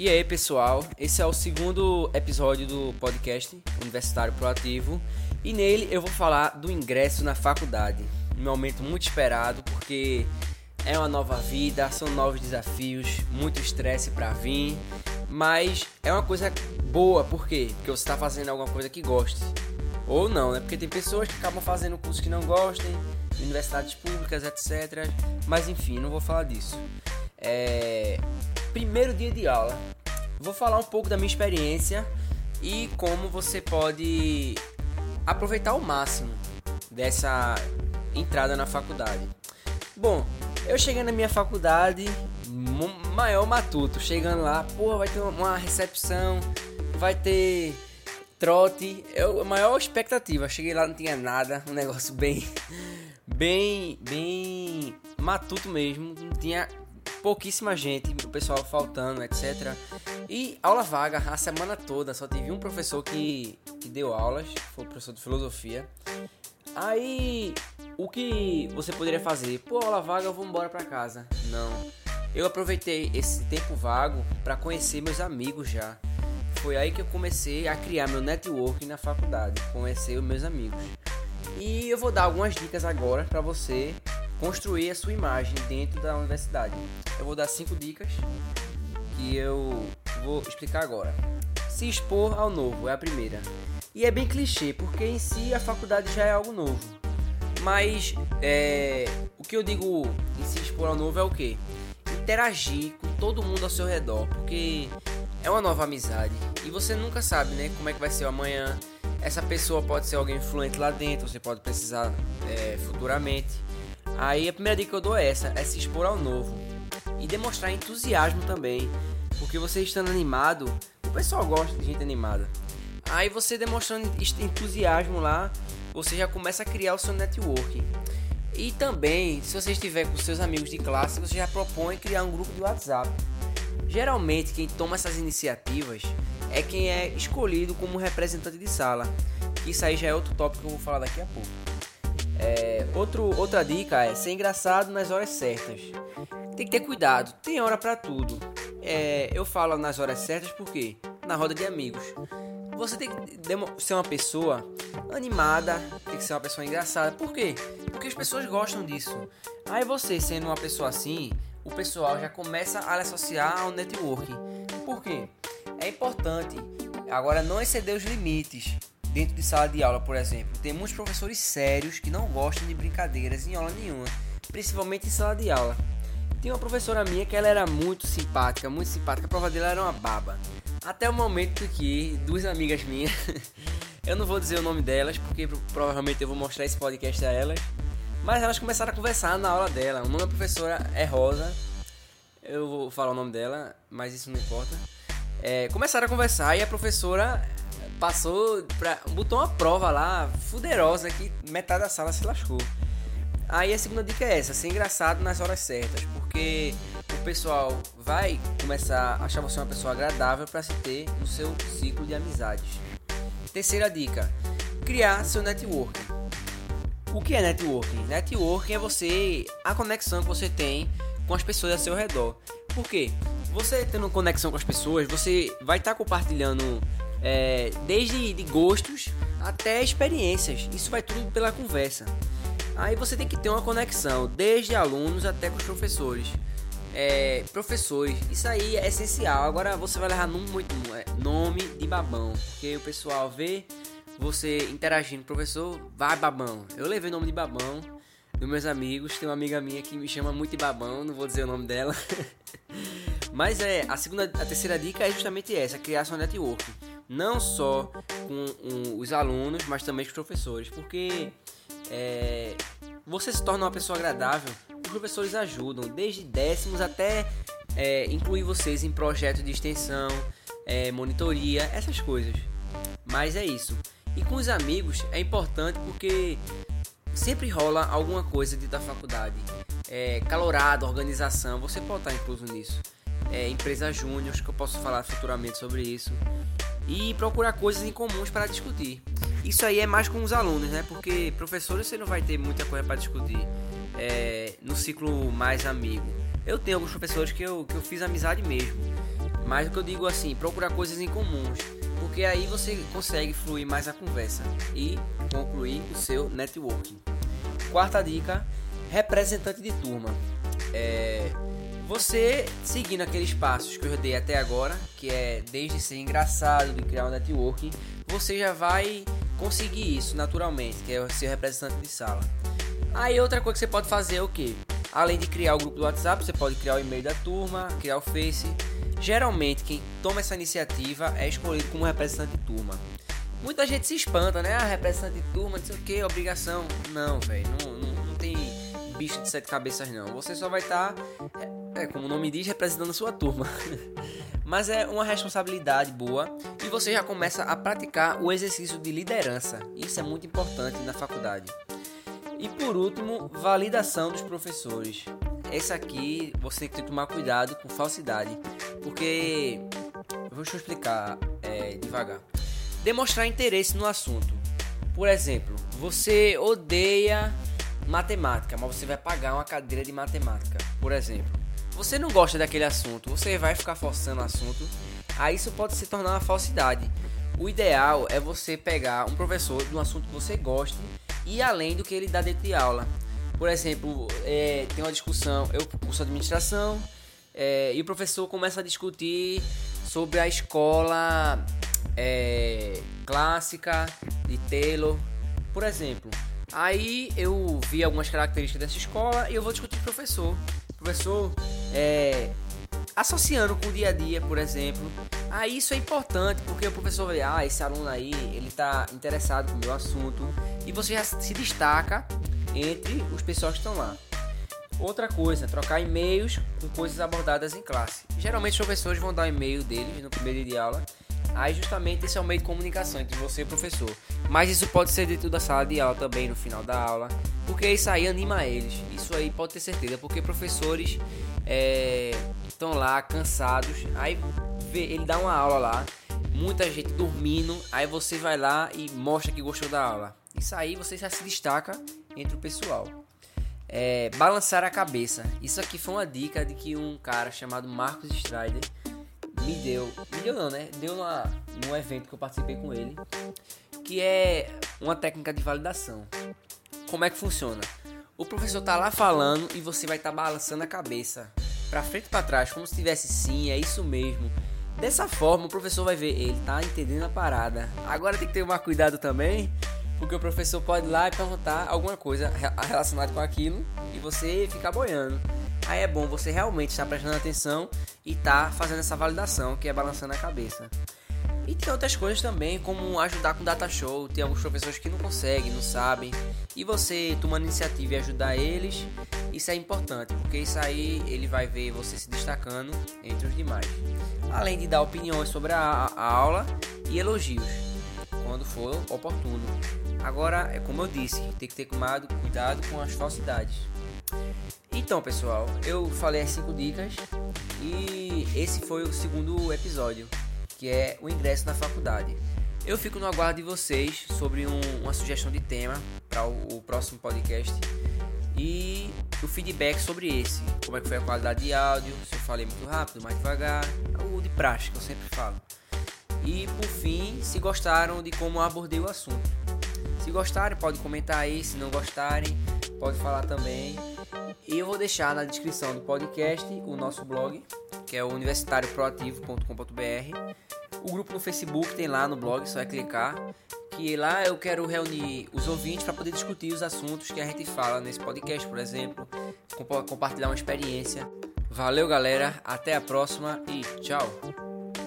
E aí, pessoal? Esse é o segundo episódio do podcast Universitário Proativo e nele eu vou falar do ingresso na faculdade. Um momento muito esperado porque é uma nova vida, são novos desafios, muito estresse para vir, mas é uma coisa boa, por quê? Porque você está fazendo alguma coisa que goste. Ou não, né? Porque tem pessoas que acabam fazendo cursos que não gostem, universidades públicas, etc. Mas enfim, não vou falar disso. É... Primeiro dia de aula. Vou falar um pouco da minha experiência e como você pode aproveitar ao máximo dessa entrada na faculdade. Bom, eu cheguei na minha faculdade, maior matuto, chegando lá, pô, vai ter uma recepção, vai ter trote, eu, a maior expectativa. Cheguei lá, não tinha nada, um negócio bem, bem, bem matuto mesmo, não tinha pouquíssima gente, o pessoal faltando, etc. E aula vaga a semana toda, só tive um professor que, que deu aulas, foi o professor de filosofia. Aí, o que você poderia fazer? Pô, aula vaga, eu vou embora pra casa. Não. Eu aproveitei esse tempo vago para conhecer meus amigos já. Foi aí que eu comecei a criar meu network na faculdade, conhecer os meus amigos. E eu vou dar algumas dicas agora para você construir a sua imagem dentro da universidade. Eu vou dar cinco dicas que eu vou explicar agora. Se expor ao novo é a primeira. E é bem clichê, porque em si a faculdade já é algo novo. Mas é, o que eu digo em se expor ao novo é o que? Interagir com todo mundo ao seu redor, porque é uma nova amizade e você nunca sabe, né, como é que vai ser o amanhã. Essa pessoa pode ser alguém influente lá dentro, você pode precisar é, futuramente. Aí a primeira dica que eu dou é essa: é se expor ao novo e demonstrar entusiasmo também, porque você estando animado, o pessoal gosta de gente animada. Aí você demonstrando entusiasmo lá, você já começa a criar o seu network. E também, se você estiver com seus amigos de classe, você já propõe criar um grupo de WhatsApp. Geralmente, quem toma essas iniciativas é quem é escolhido como representante de sala. Isso aí já é outro tópico que eu vou falar daqui a pouco. É, outro, outra dica é ser engraçado nas horas certas. Tem que ter cuidado, tem hora para tudo. É, eu falo nas horas certas porque na roda de amigos. Você tem que ser uma pessoa animada, tem que ser uma pessoa engraçada. Por quê? Porque as pessoas gostam disso. Aí você sendo uma pessoa assim, o pessoal já começa a associar ao networking. Por quê? É importante agora não exceder os limites dentro de sala de aula, por exemplo. Tem muitos professores sérios que não gostam de brincadeiras em aula nenhuma, principalmente em sala de aula. Tem uma professora minha que ela era muito simpática, muito simpática, a prova dela era uma baba. Até o momento que duas amigas minhas, eu não vou dizer o nome delas, porque provavelmente eu vou mostrar esse podcast a elas, mas elas começaram a conversar na aula dela. O nome da professora é Rosa, eu vou falar o nome dela, mas isso não importa. É, começaram a conversar e a professora passou pra, botou uma prova lá fuderosa que metade da sala se lascou. Aí a segunda dica é essa, ser engraçado nas horas certas, porque o pessoal vai começar a achar você uma pessoa agradável para se ter no seu ciclo de amizades. Terceira dica: criar seu network. O que é networking? Networking é você a conexão que você tem com as pessoas ao seu redor. Por quê? Você tendo conexão com as pessoas, você vai estar tá compartilhando é, desde de gostos até experiências. Isso vai tudo pela conversa. Aí você tem que ter uma conexão, desde alunos até com os professores. É, professores, isso aí é essencial. Agora você vai levar muito é, nome de babão, porque o pessoal vê você interagindo, professor, vai babão. Eu levei nome de babão dos meus amigos. Tem uma amiga minha que me chama muito de babão, não vou dizer o nome dela. Mas é, a segunda, a terceira dica é justamente essa, criar sua network. Não só com um, os alunos, mas também com os professores, porque é, você se torna uma pessoa agradável, os professores ajudam, desde décimos até é, incluir vocês em projetos de extensão, é, monitoria, essas coisas. Mas é isso. E com os amigos é importante porque sempre rola alguma coisa dentro da faculdade. É, calorado, organização, você pode estar incluso nisso. É, empresa júnior, que eu posso falar futuramente sobre isso. E procurar coisas em comuns para discutir. Isso aí é mais com os alunos, né? Porque professores você não vai ter muita coisa para discutir é, no ciclo mais amigo. Eu tenho alguns professores que eu, que eu fiz amizade mesmo. Mas o que eu digo assim, procurar coisas em comuns, porque aí você consegue fluir mais a conversa e concluir o seu networking. Quarta dica, representante de turma. É, você seguindo aqueles passos que eu dei até agora, que é desde ser engraçado, de criar um networking, você já vai conseguir isso naturalmente, que é ser representante de sala. Aí outra coisa que você pode fazer é o que? Além de criar o grupo do WhatsApp, você pode criar o e-mail da turma, criar o Face. Geralmente quem toma essa iniciativa é escolhido como representante de turma. Muita gente se espanta, né? Ah, representante de turma, não sei o que, obrigação. Não, velho, não, não, não, tem bicho de sete cabeças não. Você só vai estar, tá, é, como o nome diz, representando a sua turma. Mas é uma responsabilidade boa e você já começa a praticar o exercício de liderança. Isso é muito importante na faculdade. E por último, validação dos professores. Esse aqui você tem que tomar cuidado com falsidade, porque vou te explicar é, devagar. Demonstrar interesse no assunto. Por exemplo, você odeia matemática, mas você vai pagar uma cadeira de matemática, por exemplo. Você não gosta daquele assunto, você vai ficar forçando o assunto, aí isso pode se tornar uma falsidade. O ideal é você pegar um professor de um assunto que você goste e além do que ele dá dentro de aula. Por exemplo, é, tem uma discussão, eu curso administração é, e o professor começa a discutir sobre a escola é, clássica de Taylor, por exemplo. Aí eu vi algumas características dessa escola e eu vou discutir com o professor. Professor, é, associando com o dia a dia, por exemplo. Aí isso é importante porque o professor vê, ah, esse aluno aí, ele está interessado no meu assunto e você já se destaca entre os pessoas que estão lá. Outra coisa, trocar e-mails com coisas abordadas em classe. Geralmente os professores vão dar e-mail deles no primeiro dia de aula. Aí justamente esse é o meio de comunicação entre você e o professor. Mas isso pode ser dentro da sala de aula também no final da aula, porque isso aí anima eles. Isso aí pode ter certeza, porque professores estão é, lá cansados. Aí ele dá uma aula lá, muita gente dormindo. Aí você vai lá e mostra que gostou da aula. Isso aí você já se destaca entre o pessoal. É, balançar a cabeça. Isso aqui foi uma dica de que um cara chamado Marcos Strider me deu. Me deu não, né? Deu numa, num evento que eu participei com ele. Que é uma técnica de validação. Como é que funciona? O professor tá lá falando e você vai estar tá balançando a cabeça para frente e para trás, como se tivesse sim, é isso mesmo. Dessa forma, o professor vai ver, ele tá entendendo a parada. Agora tem que ter mais cuidado também, porque o professor pode ir lá e perguntar alguma coisa relacionada com aquilo e você ficar boiando. Aí é bom você realmente estar prestando atenção e tá fazendo essa validação, que é balançando a cabeça. E tem outras coisas também, como ajudar com data show. Tem alguns professores que não conseguem, não sabem. E você tomando iniciativa e ajudar eles, isso é importante, porque isso aí ele vai ver você se destacando entre os demais. Além de dar opiniões sobre a, a aula e elogios, quando for oportuno. Agora, é como eu disse, tem que ter cuidado com as falsidades. Então, pessoal, eu falei as 5 dicas e esse foi o segundo episódio que é o ingresso na faculdade. Eu fico no aguardo de vocês sobre um, uma sugestão de tema para o, o, próximo podcast e o feedback sobre esse. Como é que foi a qualidade de áudio, se eu falei muito rápido, mais devagar, o de prática, eu sempre falo. E por fim, se gostaram de como abordei o assunto. Se gostarem, pode comentar aí, se não gostarem, pode falar também. E eu vou deixar na descrição do podcast o nosso blog, que é o universitárioproativo.com.br o grupo no Facebook tem lá no blog, só é clicar. Que lá eu quero reunir os ouvintes para poder discutir os assuntos que a gente fala nesse podcast, por exemplo, compartilhar uma experiência. Valeu, galera, até a próxima e tchau.